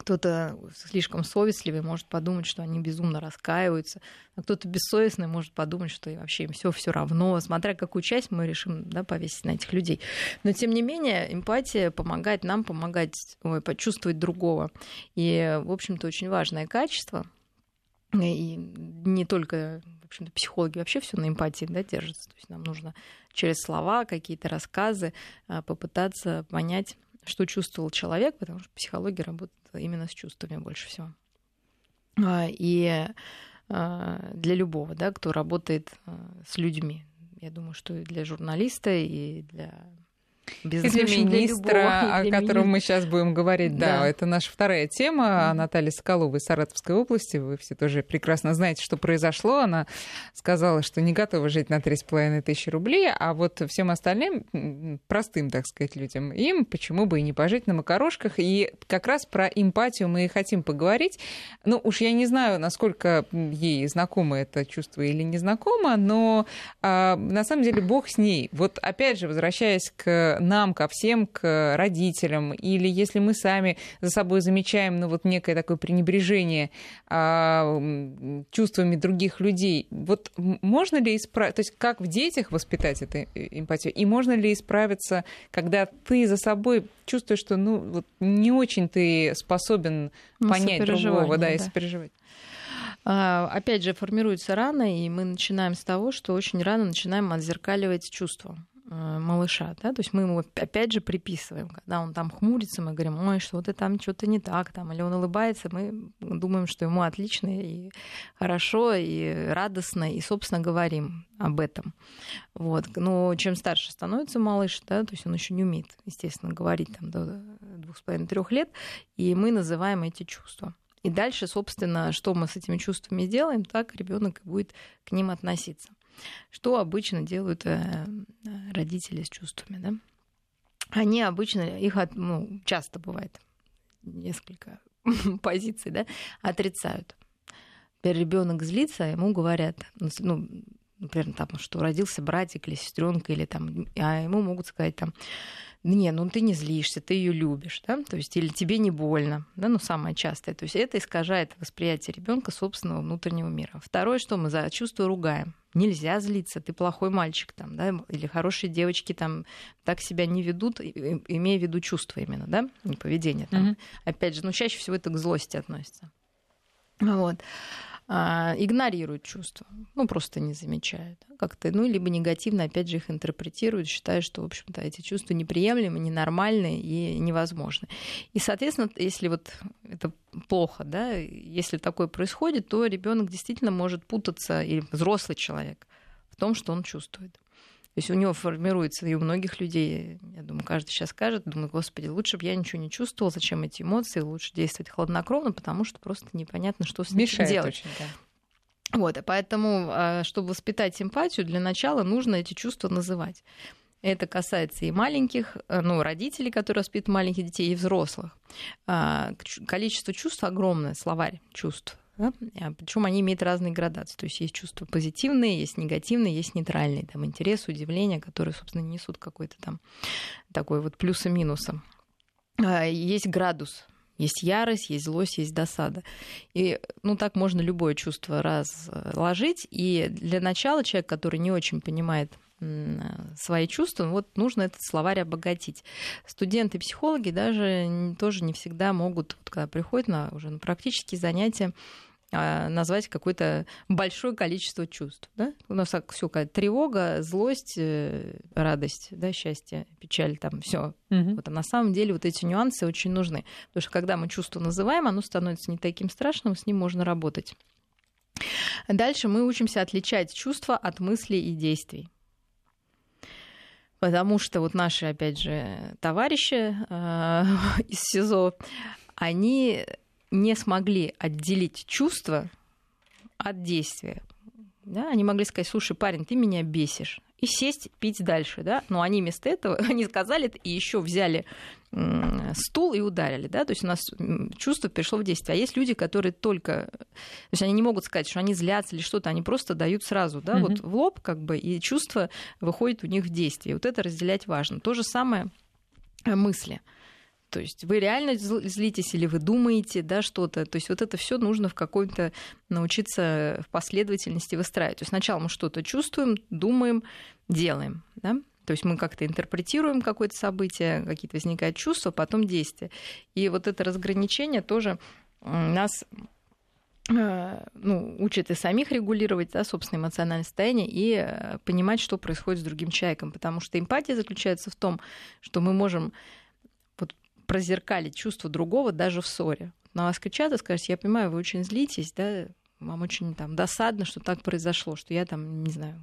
Кто-то слишком совестливый может подумать, что они безумно раскаиваются, а кто-то бессовестный может подумать, что вообще им все все равно, смотря какую часть мы решим да, повесить на этих людей. Но тем не менее, эмпатия помогает нам помогать ой, почувствовать другого. И, в общем-то, очень важное качество. И не только общем-то, психологи вообще все на эмпатии да, держатся. То есть нам нужно через слова, какие-то рассказы а, попытаться понять, что чувствовал человек, потому что психология работает именно с чувствами больше всего. А, и а, для любого, да, кто работает с людьми. Я думаю, что и для журналиста, и для без и для министра, о котором мы сейчас будем говорить. Да, да, это наша вторая тема. Mm-hmm. Наталья Соколова из Саратовской области. Вы все тоже прекрасно знаете, что произошло. Она сказала, что не готова жить на 3,5 тысячи рублей, а вот всем остальным, простым, так сказать, людям, им почему бы и не пожить на макарошках. И как раз про эмпатию мы и хотим поговорить. Ну, уж я не знаю, насколько ей знакомо это чувство или не знакомо, но а, на самом деле Бог с ней. Вот опять же, возвращаясь к нам, ко всем, к родителям, или если мы сами за собой замечаем ну, вот некое такое пренебрежение а, чувствами других людей, вот можно ли исправить, то есть как в детях воспитать эту эмпатию, и можно ли исправиться, когда ты за собой чувствуешь, что ну, вот не очень ты способен ну, понять другого, да, да, и сопереживать? А, опять же, формируется рано, и мы начинаем с того, что очень рано начинаем отзеркаливать чувства. Э, малыша, да, то есть мы ему опять же приписываем, когда он там хмурится, мы говорим, ой, что-то там, что-то не так, там, или он улыбается, мы думаем, что ему отлично и хорошо, и радостно, и, собственно, говорим об этом. Вот. Но чем старше становится малыш, да, то есть он еще не умеет, естественно, говорить там до двух с половиной трех лет, и мы называем эти чувства. И дальше, собственно, что мы с этими чувствами делаем, так ребенок будет к ним относиться. Что обычно делают э, родители с чувствами, да? Они обычно, их ну, часто бывает несколько позиций, да, отрицают. Ребенок злится, ему говорят, ну, например, там, что родился братик или сестренка, или там, а ему могут сказать там, не, ну ты не злишься, ты ее любишь, да, то есть или тебе не больно, да, ну самое частое. То есть это искажает восприятие ребенка собственного внутреннего мира. Второе, что мы за чувство ругаем. Нельзя злиться, ты плохой мальчик там, да, или хорошие девочки там так себя не ведут, имея в виду чувства именно, да, не поведение там. Mm-hmm. Опять же, ну чаще всего это к злости относится. Вот. А, игнорируют чувства, ну, просто не замечают. Как-то, ну, либо негативно, опять же, их интерпретируют, считая, что, в общем-то, эти чувства неприемлемы, ненормальны и невозможны. И, соответственно, если вот это плохо, да, если такое происходит, то ребенок действительно может путаться, или взрослый человек, в том, что он чувствует. То есть у него формируется, и у многих людей, я думаю, каждый сейчас скажет, думаю, господи, лучше бы я ничего не чувствовал, зачем эти эмоции, лучше действовать хладнокровно, потому что просто непонятно, что с Мешает этим делать. Очень, да. Вот, и поэтому, а, чтобы воспитать эмпатию, для начала нужно эти чувства называть. Это касается и маленьких, э, ну, родителей, которые воспитывают маленьких детей, и взрослых. А, количество чувств огромное, словарь чувств. Да? А, Причем они имеют разные градации. То есть есть чувства позитивные, есть негативные, есть нейтральные. Там интерес, удивление, которые, собственно, несут какой-то там такой вот плюс и минусом. А, есть градус есть ярость, есть злость, есть досада. И ну, так можно любое чувство разложить. И для начала человек, который не очень понимает свои чувства, вот нужно этот словарь обогатить. Студенты, психологи даже тоже не всегда могут, вот, когда приходят на, уже на практические занятия, назвать какое-то большое количество чувств. Да? У нас все тревога, злость, э, радость, да, счастье, печаль, там все. Угу. Вот, а на самом деле вот эти нюансы очень нужны. Потому что когда мы чувство называем, оно становится не таким страшным, с ним можно работать. Дальше мы учимся отличать чувства от мыслей и действий. Потому что вот наши, опять же, товарищи э, из СИЗО, они не смогли отделить чувства от действия. Да, они могли сказать, слушай, парень, ты меня бесишь. И сесть пить дальше, да. Но они вместо этого, они сказали это и еще взяли стул и ударили, да, то есть у нас чувство перешло в действие. А есть люди, которые только, то есть они не могут сказать, что они злятся или что-то, они просто дают сразу, да, mm-hmm. вот в лоб как бы, и чувство выходит у них в действие. Вот это разделять важно. То же самое мысли. То есть вы реально злитесь или вы думаете, да, что-то. То есть вот это все нужно в какой-то научиться в последовательности выстраивать. То есть сначала мы что-то чувствуем, думаем, делаем, да. То есть мы как-то интерпретируем какое-то событие, какие-то возникают чувства, потом действия. И вот это разграничение тоже нас э, ну, учит и самих регулировать да, собственное эмоциональное состояние и э, понимать, что происходит с другим человеком. Потому что эмпатия заключается в том, что мы можем прозеркалить чувство другого даже в ссоре. На вас кричат и скажут, я понимаю, вы очень злитесь, да, вам очень там досадно, что так произошло, что я там, не знаю,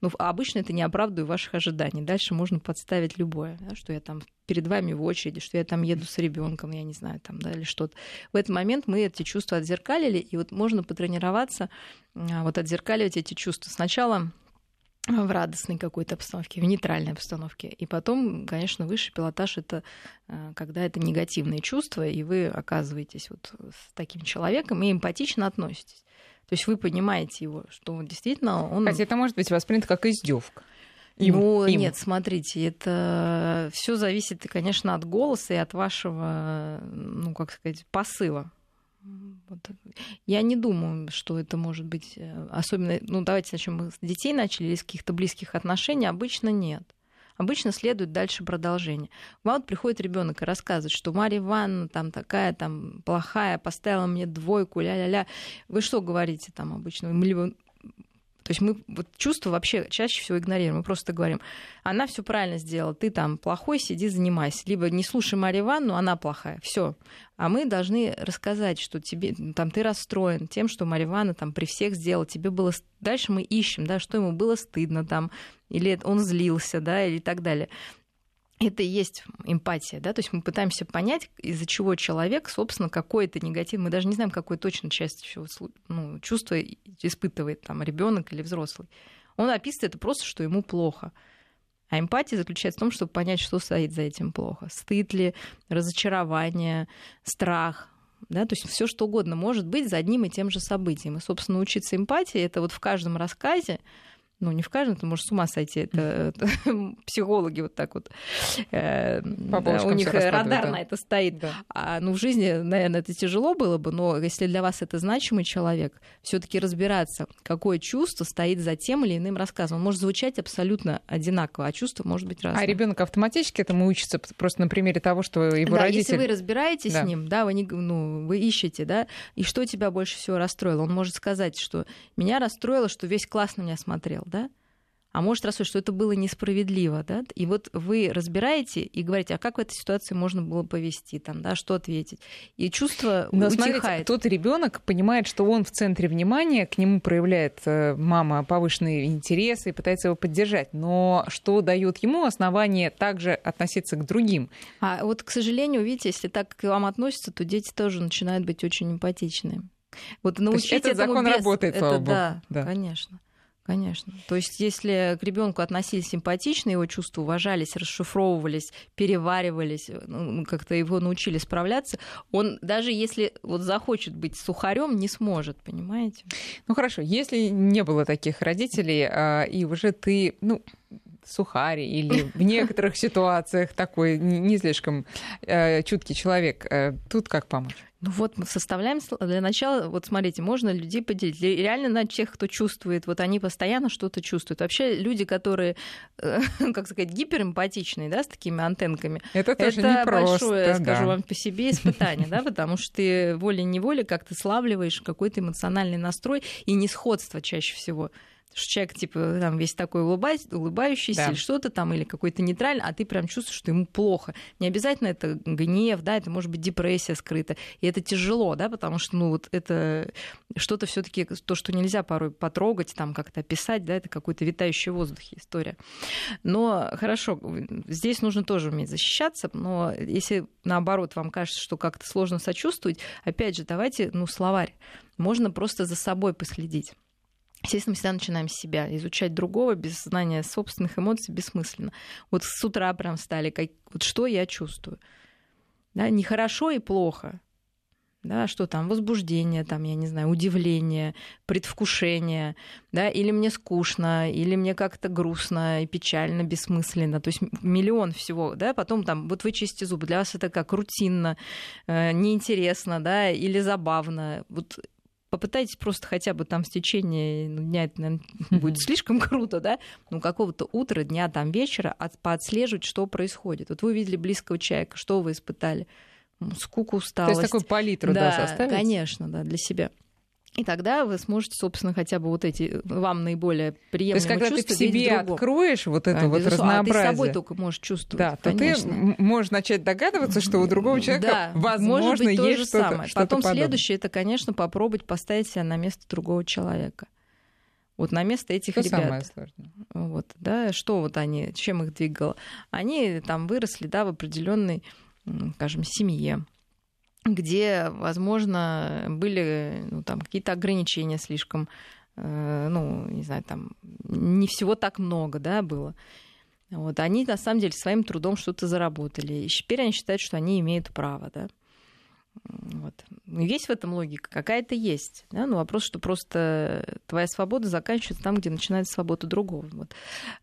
ну, обычно это не оправдываю ваших ожиданий. Дальше можно подставить любое, да, что я там перед вами в очереди, что я там еду с ребенком, я не знаю, там, да, или что-то. В этот момент мы эти чувства отзеркалили, и вот можно потренироваться, а, вот отзеркаливать эти чувства. Сначала в радостной какой-то обстановке, в нейтральной обстановке. И потом, конечно, высший пилотаж это э, когда это негативные чувства, и вы оказываетесь вот с таким человеком и эмпатично относитесь. То есть вы понимаете его, что действительно он... Хотя это может быть воспринято как издевка. Им, ну, им. нет, смотрите, это все зависит, конечно, от голоса и от вашего, ну, как сказать, посыла. Вот. Я не думаю, что это может быть э, особенно... Ну, давайте начнем с детей начали или с каких-то близких отношений. Обычно нет. Обычно следует дальше продолжение. Вам вот приходит ребенок и рассказывает, что Марья Ивановна там такая там плохая, поставила мне двойку, ля-ля-ля. Вы что говорите там обычно? Либо то есть мы вот чувства вообще чаще всего игнорируем. Мы просто говорим, она все правильно сделала, ты там плохой, сиди, занимайся. Либо не слушай Марию Ивановну, она плохая. Все. А мы должны рассказать, что тебе, там, ты расстроен тем, что Мария Ивановна там при всех сделала. Тебе было... Дальше мы ищем, да, что ему было стыдно там, или он злился, да, или так далее это и есть эмпатия, да, то есть мы пытаемся понять, из-за чего человек, собственно, какой-то негатив, мы даже не знаем, какой точно часть ну, чувства испытывает там ребенок или взрослый. Он описывает это просто, что ему плохо. А эмпатия заключается в том, чтобы понять, что стоит за этим плохо. Стыд ли, разочарование, страх, да, то есть все что угодно может быть за одним и тем же событием. И, собственно, учиться эмпатии это вот в каждом рассказе ну, не в каждом, ты можешь с ума сойти. Это, это психологи вот так вот. Э, да, у них радар да. на это стоит. Да. А, ну, в жизни, наверное, это тяжело было бы, но если для вас это значимый человек, все таки разбираться, какое чувство стоит за тем или иным рассказом. Он может звучать абсолютно одинаково, а чувство может быть разное. А ребенок автоматически этому учится просто на примере того, что его да, родитель... если вы разбираетесь да. с ним, да, вы, не, ну, вы ищете, да, и что тебя больше всего расстроило, он может сказать, что меня расстроило, что весь класс на меня смотрел, да, а может рассудить, что это было несправедливо, да, и вот вы разбираете и говорите, а как в этой ситуации можно было повести, там, да, что ответить, и чувство Но утихает. Смотрите, тот ребенок понимает, что он в центре внимания, к нему проявляет э, мама повышенные интересы и пытается его поддержать, но что дает ему основание также относиться к другим? А вот, к сожалению, видите, если так к вам относятся, то дети тоже начинают быть очень эмпатичны. Вот научить этот этому закон без... работает, это. Да, да, конечно. Конечно. То есть, если к ребенку относились симпатично, его чувства уважались, расшифровывались, переваривались, ну, как-то его научили справляться, он даже если вот захочет быть сухарем, не сможет, понимаете? Ну хорошо, если не было таких родителей, а, и уже ты, ну, сухари или в некоторых ситуациях такой не слишком э, чуткий человек, э, тут как помочь? Ну вот мы составляем для начала, вот смотрите, можно людей поделить. Реально на тех, кто чувствует, вот они постоянно что-то чувствуют. Вообще люди, которые, э, как сказать, гиперэмпатичные, да, с такими антенками, это, тоже это просто, большое, да. скажу вам по себе, испытание, да, потому что ты волей-неволей как-то славливаешь какой-то эмоциональный настрой и несходство чаще всего что человек, типа, там весь такой улыбающийся да. или что-то там, или какой-то нейтральный, а ты прям чувствуешь, что ему плохо. Не обязательно это гнев, да, это может быть депрессия скрыта. И это тяжело, да, потому что, ну, вот это что-то все таки то, что нельзя порой потрогать, там как-то описать, да, это какой-то витающий в воздухе история. Но хорошо, здесь нужно тоже уметь защищаться, но если наоборот вам кажется, что как-то сложно сочувствовать, опять же, давайте, ну, словарь. Можно просто за собой последить. Естественно, мы всегда начинаем с себя. Изучать другого без знания собственных эмоций бессмысленно. Вот с утра прям стали, как, вот что я чувствую. Да, нехорошо и плохо. Да, что там, возбуждение, там, я не знаю, удивление, предвкушение, да, или мне скучно, или мне как-то грустно и печально, бессмысленно, то есть миллион всего, да, потом там, вот вы чистите зубы, для вас это как рутинно, э, неинтересно, да, или забавно, вот попытайтесь просто хотя бы там в течение ну, дня, это, наверное, будет слишком круто, да, ну, какого-то утра, дня, там, вечера от, поотслеживать, что происходит. Вот вы увидели близкого человека, что вы испытали? Скуку, усталость. То есть такую палитру, да, да составить? конечно, да, для себя. И тогда вы сможете, собственно, хотя бы вот эти вам наиболее приемлемые чувства. То есть, когда ты в себе откроешь вот это а, вот разнообразие. А ты с собой только можешь чувствовать, Да, то конечно. ты можешь начать догадываться, что у другого человека, да, возможно, может быть, есть то же что-то, самое. что-то Потом подобное. следующее, это, конечно, попробовать поставить себя на место другого человека. Вот на место этих Что ребят. самое сложное? Вот, да, что вот они, чем их двигало? Они там выросли, да, в определенной, скажем, семье где, возможно, были ну, там, какие-то ограничения слишком, э, ну, не знаю, там не всего так много, да, было. Вот, они, на самом деле, своим трудом что-то заработали. И теперь они считают, что они имеют право, да. Вот. Есть в этом логика? Какая-то есть. Да? Но вопрос, что просто твоя свобода заканчивается там, где начинается свобода другого. Вот.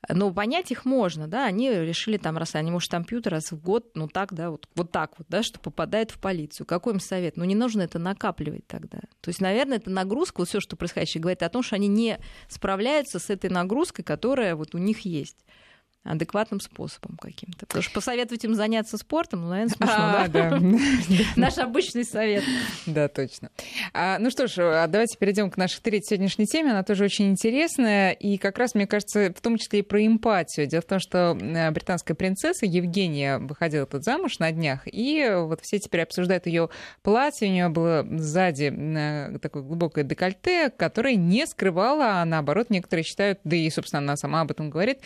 Но понять их можно, да, они решили там, раз они, может, компьютер раз в год, ну так, да, вот, вот так вот, да, что попадает в полицию. Какой им совет? Ну, не нужно это накапливать тогда. То есть, наверное, это нагрузка, вот все, что происходит, говорит о том, что они не справляются с этой нагрузкой, которая вот у них есть адекватным способом каким-то. Потому что посоветовать им заняться спортом, ну, наверное, смешно, а, да? Наш обычный совет. Да, точно. А, ну что ж, а давайте перейдем к нашей третьей сегодняшней теме. Она тоже очень интересная. И как раз, мне кажется, в том числе и про эмпатию. Дело в том, что э, британская принцесса Евгения выходила тут замуж на днях. И вот все теперь обсуждают ее платье. У нее было сзади такое глубокое декольте, которое не скрывало, а наоборот, некоторые считают, да и, собственно, она сама об этом говорит,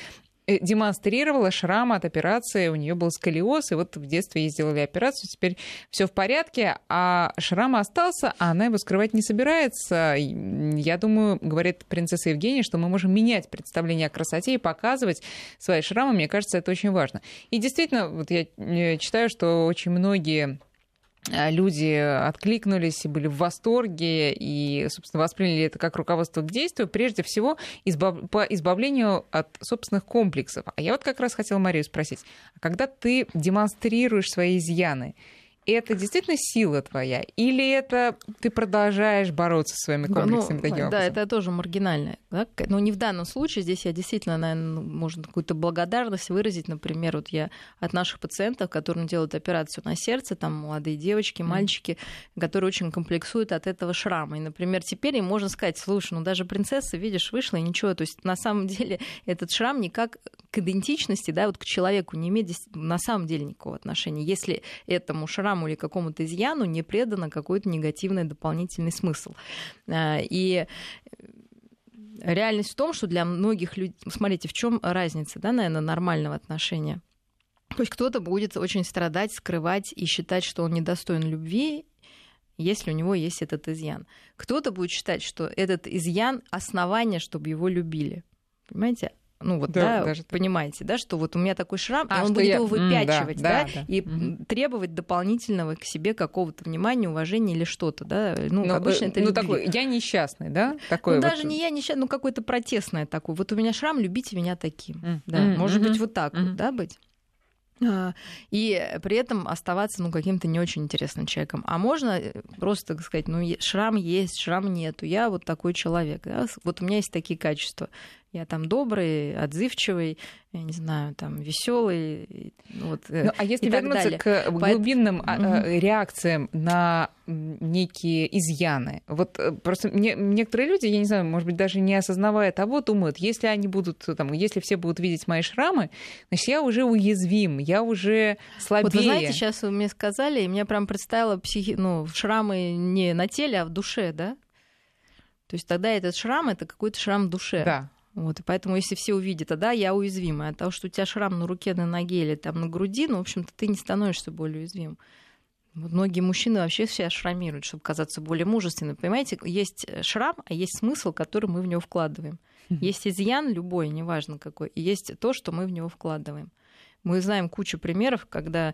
демонстрировала шрам от операции, у нее был сколиоз, и вот в детстве ей сделали операцию, теперь все в порядке, а шрам остался, а она его скрывать не собирается. Я думаю, говорит принцесса Евгения, что мы можем менять представление о красоте и показывать свои шрамы, мне кажется, это очень важно. И действительно, вот я читаю, что очень многие э, люди откликнулись и были в восторге и, собственно, восприняли это как руководство к действию, прежде всего избав... по избавлению от собственных комплексов. А я вот как раз хотела Марию спросить, а когда ты демонстрируешь свои изъяны, это действительно сила твоя? Или это ты продолжаешь бороться со своими комплексами ну, таким Да, это тоже маргинально. Да? Но не в данном случае. Здесь я действительно, наверное, можно какую-то благодарность выразить. Например, вот я от наших пациентов, которым делают операцию на сердце, там молодые девочки, мальчики, mm. которые очень комплексуют от этого шрама. И, например, теперь им можно сказать, слушай, ну даже принцесса, видишь, вышла и ничего. То есть на самом деле этот шрам никак к идентичности, да, вот к человеку не имеет на самом деле никакого отношения. Если этому шраму или какому-то изъяну не предано какой-то негативный дополнительный смысл. А, и реальность в том, что для многих людей... Смотрите, в чем разница, да, наверное, нормального отношения? То есть кто-то будет очень страдать, скрывать и считать, что он недостоин любви, если у него есть этот изъян. Кто-то будет считать, что этот изъян основание, чтобы его любили. Понимаете? Ну вот, да, да понимаете, да, что вот у меня такой шрам, а, и он будет я... его выпячивать, mm, да, да, да, и mm-hmm. требовать дополнительного к себе какого-то внимания, уважения или что-то, да. Ну, Но, обычно это ну, любви. такой, я несчастный, да? Такой ну, вот... даже не я несчастный, ну, какой-то протестное такой. Вот у меня шрам, любите меня таким. Mm-hmm. Да, mm-hmm. может быть, вот так mm-hmm. вот, да, быть. А, и при этом оставаться ну, каким-то не очень интересным человеком. А можно э, просто так сказать, ну, шрам есть, шрам нету, я вот такой человек. Да? Вот у меня есть такие качества. Я там добрый, отзывчивый, я не знаю, там веселый. Вот, э, ну, а если вернуться далее. к глубинным Поэт... угу. реакциям на некие изъяны, вот э, просто не, некоторые люди, я не знаю, может быть, даже не осознавая того, думают, если они будут, там, если все будут видеть мои шрамы, значит, я уже уязвим, я уже слабее. Вот вы знаете, сейчас вы мне сказали, и мне прям представила психи... ну, шрамы не на теле, а в душе, да? То есть тогда этот шрам это какой-то шрам в душе. Да. Вот, и поэтому, если все увидят, а да, я уязвимая, от того, что у тебя шрам на руке, на ноге или там на груди, ну, в общем-то, ты не становишься более уязвимым. Вот многие мужчины вообще себя шрамируют, чтобы казаться более мужественным. Понимаете, есть шрам, а есть смысл, который мы в него вкладываем. Есть изъян любой, неважно какой, и есть то, что мы в него вкладываем. Мы знаем кучу примеров, когда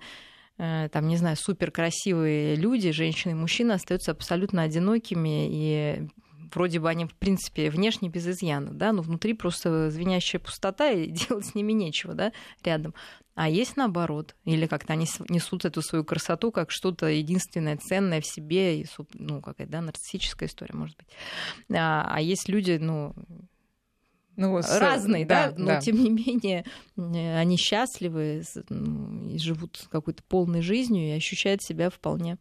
э, там, не знаю, супер красивые люди, женщины и мужчины остаются абсолютно одинокими и вроде бы они, в принципе, внешне без изъяна, да, но внутри просто звенящая пустота, и делать с ними нечего, да, рядом. А есть наоборот, или как-то они несут эту свою красоту как что-то единственное, ценное в себе, и, ну, какая-то, да, нарциссическая история, может быть. А, а есть люди, ну, ну, разные, да, да, но да. тем не менее они счастливы ну, и живут какой-то полной жизнью и ощущают себя вполне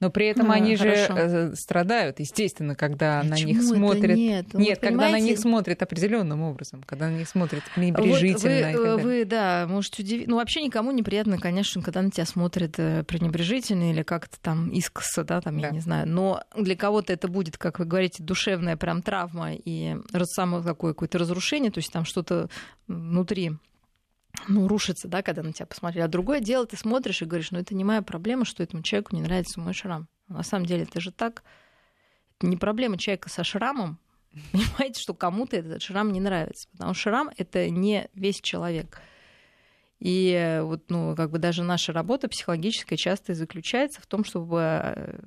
но при этом а, они хорошо. же э, страдают, естественно, когда Почему на них смотрят. Нет, нет когда на них смотрят определенным образом, когда на них смотрят пренебрежительно. Вот вы, вы, да, можете удивить. Ну, вообще никому неприятно, конечно, когда на тебя смотрят э, пренебрежительно или как-то там искоса, да, там, да. я не знаю. Но для кого-то это будет, как вы говорите, душевная прям травма и самое такое какое-то разрушение, то есть там что-то внутри ну, рушится, да, когда на тебя посмотрели. А другое дело, ты смотришь и говоришь, ну, это не моя проблема, что этому человеку не нравится мой шрам. На самом деле это же так. Это не проблема человека со шрамом. Понимаете, что кому-то этот шрам не нравится. Потому что шрам — это не весь человек. И вот, ну, как бы даже наша работа психологическая часто и заключается в том, чтобы э,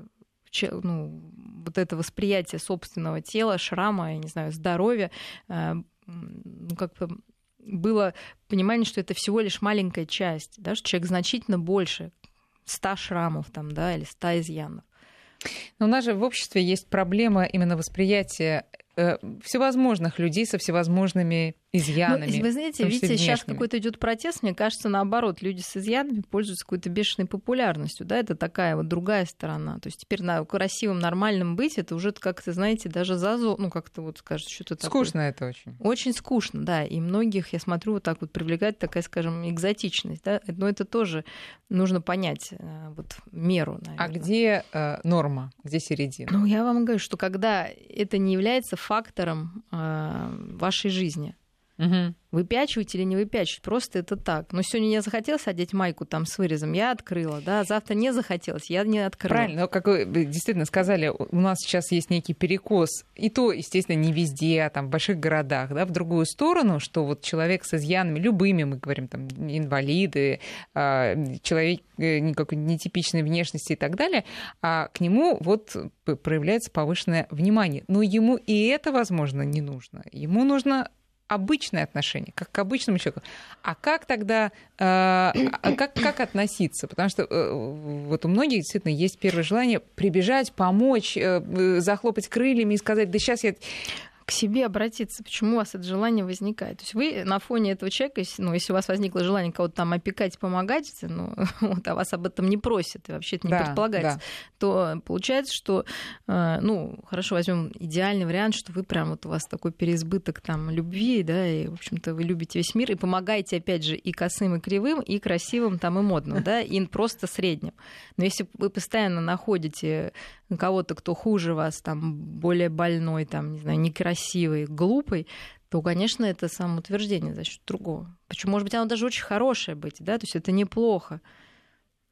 ну, вот это восприятие собственного тела, шрама, я не знаю, здоровья, э, ну, как бы было понимание, что это всего лишь маленькая часть, да, что человек значительно больше 100 шрамов там, да, или 100 изъянов. Но у нас же в обществе есть проблема именно восприятия э, всевозможных людей со всевозможными изъянами. Ну, вы знаете, видите, сейчас какой-то идет протест, мне кажется, наоборот, люди с изъянами пользуются какой-то бешеной популярностью, да, это такая вот другая сторона. То есть теперь на красивым, нормальным быть, это уже как-то, знаете, даже зазо, ну как-то вот скажет, что-то такое. Скучно это очень. Очень скучно, да, и многих, я смотрю, вот так вот привлекает такая, скажем, экзотичность, да, но это тоже нужно понять э, вот меру, наверное. А где э, норма, где середина? Ну, я вам говорю, что когда это не является фактором э, вашей жизни, Угу. Выпячивать или не выпячивать, просто это так. Но сегодня не захотелось одеть майку там с вырезом, я открыла, да, завтра не захотелось, я не открыла. Правильно, но как вы действительно сказали, у нас сейчас есть некий перекос, и то, естественно, не везде, а там в больших городах, да, в другую сторону, что вот человек с изъянами, любыми, мы говорим, там, инвалиды, а, человек э, никакой нетипичной внешности и так далее, а к нему вот проявляется повышенное внимание. Но ему и это, возможно, не нужно. Ему нужно обычное отношение, как к обычному человеку. А как тогда, э, как, как относиться? Потому что э, вот у многих действительно есть первое желание прибежать, помочь, э, захлопать крыльями и сказать, да сейчас я к себе обратиться, почему у вас это желание возникает. То есть вы на фоне этого человека, ну, если у вас возникло желание кого-то там опекать, помогать, ну, вот, а вас об этом не просят, и вообще это не да, предполагается, да. то получается, что, э, ну, хорошо, возьмем идеальный вариант, что вы прям вот у вас такой переизбыток там любви, да, и, в общем-то, вы любите весь мир и помогаете, опять же, и косым, и кривым, и красивым там, и модным, да, и просто средним. Но если вы постоянно находите кого-то, кто хуже вас, там, более больной, там, не знаю, некрасивый, глупый, то, конечно, это самоутверждение за счет другого. Почему, может быть, оно даже очень хорошее быть, да, то есть это неплохо.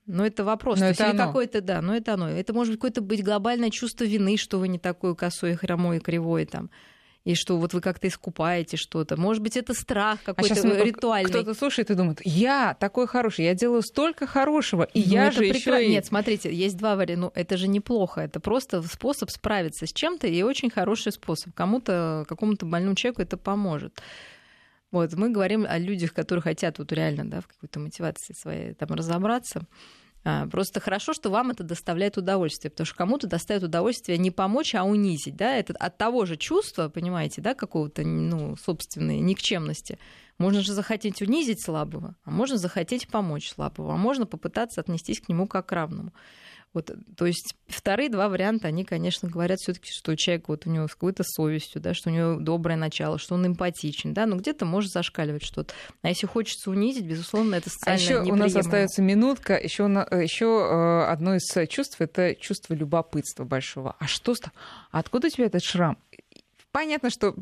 Но это вопрос. Но это или какое-то, да, но это оно. Это может быть какое-то быть глобальное чувство вины, что вы не такой косой, хромой, кривой там и что вот вы как-то искупаете что-то. Может быть, это страх а какой-то а ритуальный. Кто-то слушает и думает, я такой хороший, я делаю столько хорошего, и ну, я же прекра... еще... И... Нет, смотрите, есть два варианта. Ну, это же неплохо. Это просто способ справиться с чем-то, и очень хороший способ. Кому-то, какому-то больному человеку это поможет. Вот, мы говорим о людях, которые хотят вот реально, да, в какой-то мотивации своей там разобраться. А, просто хорошо, что вам это доставляет удовольствие, потому что кому-то доставит удовольствие не помочь, а унизить, да, это от того же чувства, понимаете, да, какого-то, ну, собственной никчемности. Можно же захотеть унизить слабого, а можно захотеть помочь слабого, а можно попытаться отнестись к нему как к равному. Вот, то есть вторые два варианта, они, конечно, говорят все таки что человек вот у него с какой-то совестью, да, что у него доброе начало, что он эмпатичен, да, но где-то может зашкаливать что-то. А если хочется унизить, безусловно, это социально А еще у нас остается минутка, еще еще э, одно из чувств это чувство любопытства большого. А что, откуда у тебя этот шрам? Понятно, что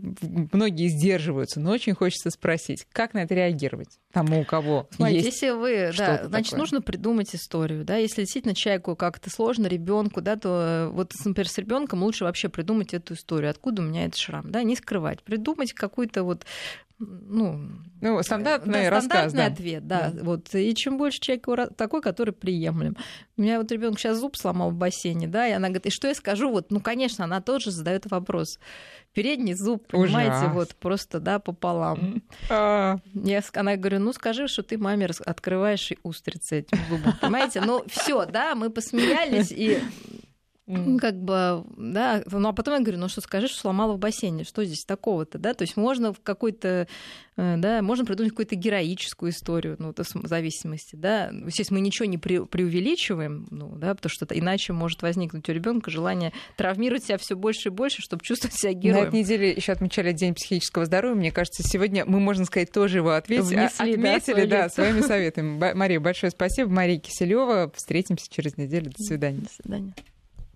многие сдерживаются, но очень хочется спросить, как на это реагировать? Тому, у кого Смотрите, есть если вы, да, значит, такое. нужно придумать историю, да, если действительно человеку как-то сложно, ребенку, да, то вот, например, с ребенком лучше вообще придумать эту историю, откуда у меня этот шрам, да, не скрывать, придумать какую-то вот ну, ну стандартный да, рассказ, стандартный да. ответ, да, да. Вот и чем больше человек такой, который приемлем. У меня вот ребенок сейчас зуб сломал в бассейне, да, и она говорит, и что я скажу? Вот, ну, конечно, она тоже задает вопрос. Передний зуб, понимаете, Ужас. вот просто, да, пополам. А... Я, она говорю, ну скажи, что ты маме открываешь и устрицы этим зубом, понимаете? Ну все, да, мы посмеялись и Mm. Как бы, да, ну а потом я говорю, ну что скажи, что сломала в бассейне, что здесь такого-то, да, то есть можно в какой-то, э, да, можно придумать какую-то героическую историю, ну, это в зависимости, да, естественно, мы ничего не пре- преувеличиваем, ну, да, потому что иначе может возникнуть у ребенка желание травмировать себя все больше и больше, чтобы чувствовать себя героем. На этой неделе еще отмечали День психического здоровья, мне кажется, сегодня мы, можно сказать, тоже его ответили, Внесли, отметили, да, да своими советами. Мария, большое спасибо. Мария Киселева. Встретимся через неделю. До свидания. До свидания.